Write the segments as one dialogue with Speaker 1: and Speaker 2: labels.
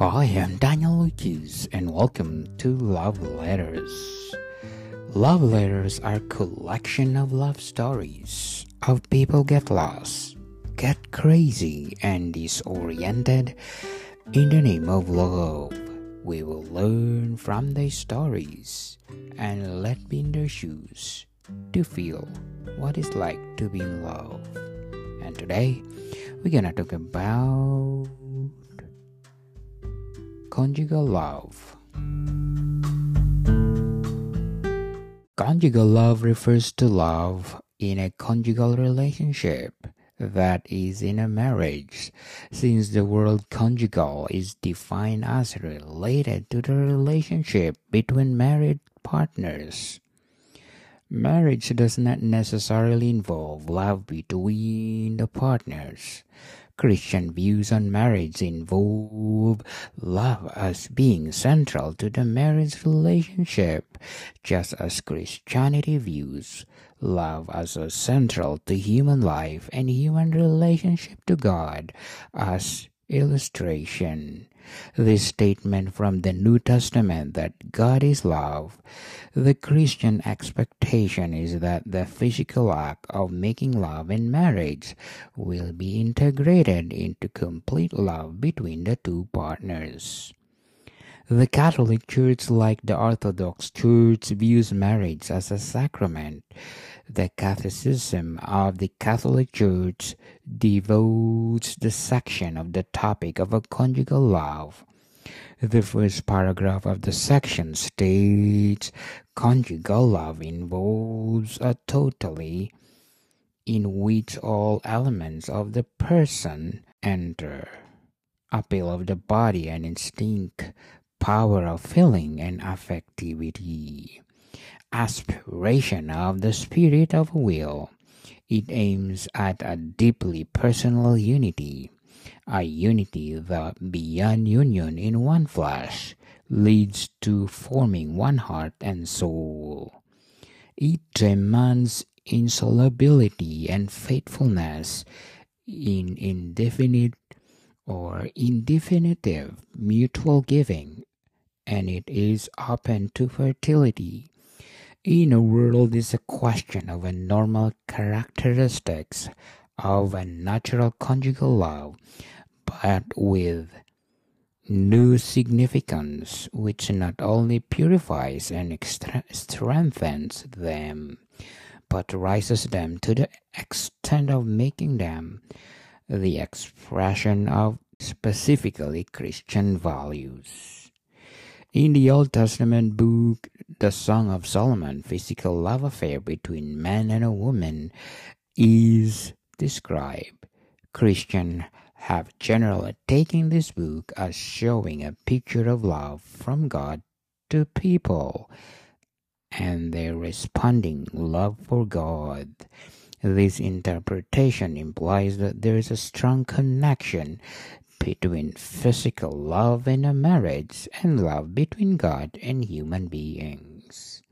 Speaker 1: I am Daniel Lucas and welcome to Love Letters. Love letters are a collection of love stories of people get lost, get crazy and disoriented in the name of love. We will learn from their stories and let be in their shoes to feel what it's like to be in love. And today we're gonna talk about Conjugal love. Conjugal love refers to love in a conjugal relationship that is in a marriage, since the word conjugal is defined as related to the relationship between married partners. Marriage does not necessarily involve love between the partners. Christian views on marriage involve love as being central to the marriage relationship, just as Christianity views love as a central to human life and human relationship to God as illustration. This statement from the New Testament that God is love, the Christian expectation is that the physical act of making love in marriage will be integrated into complete love between the two partners. The Catholic Church, like the Orthodox Church, views marriage as a sacrament. The Catechism of the Catholic Church devotes the section of the topic of a conjugal love. The first paragraph of the section states conjugal love involves a totally in which all elements of the person enter appeal of the body and instinct power of feeling and affectivity, aspiration of the spirit of will. It aims at a deeply personal unity, a unity that beyond union in one flesh leads to forming one heart and soul. It demands insolubility and faithfulness in indefinite or indefinitive mutual giving and it is open to fertility. In a world is a question of a normal characteristics of a natural conjugal love, but with new significance which not only purifies and strengthens them, but raises them to the extent of making them the expression of specifically Christian values. In the Old Testament book, the Song of Solomon, physical love affair between man and a woman is described. Christians have generally taken this book as showing a picture of love from God to people and their responding love for God. This interpretation implies that there is a strong connection between physical love in a marriage and love between God and human beings.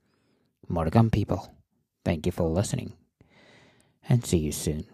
Speaker 1: Morgan people, thank you for listening and see you soon.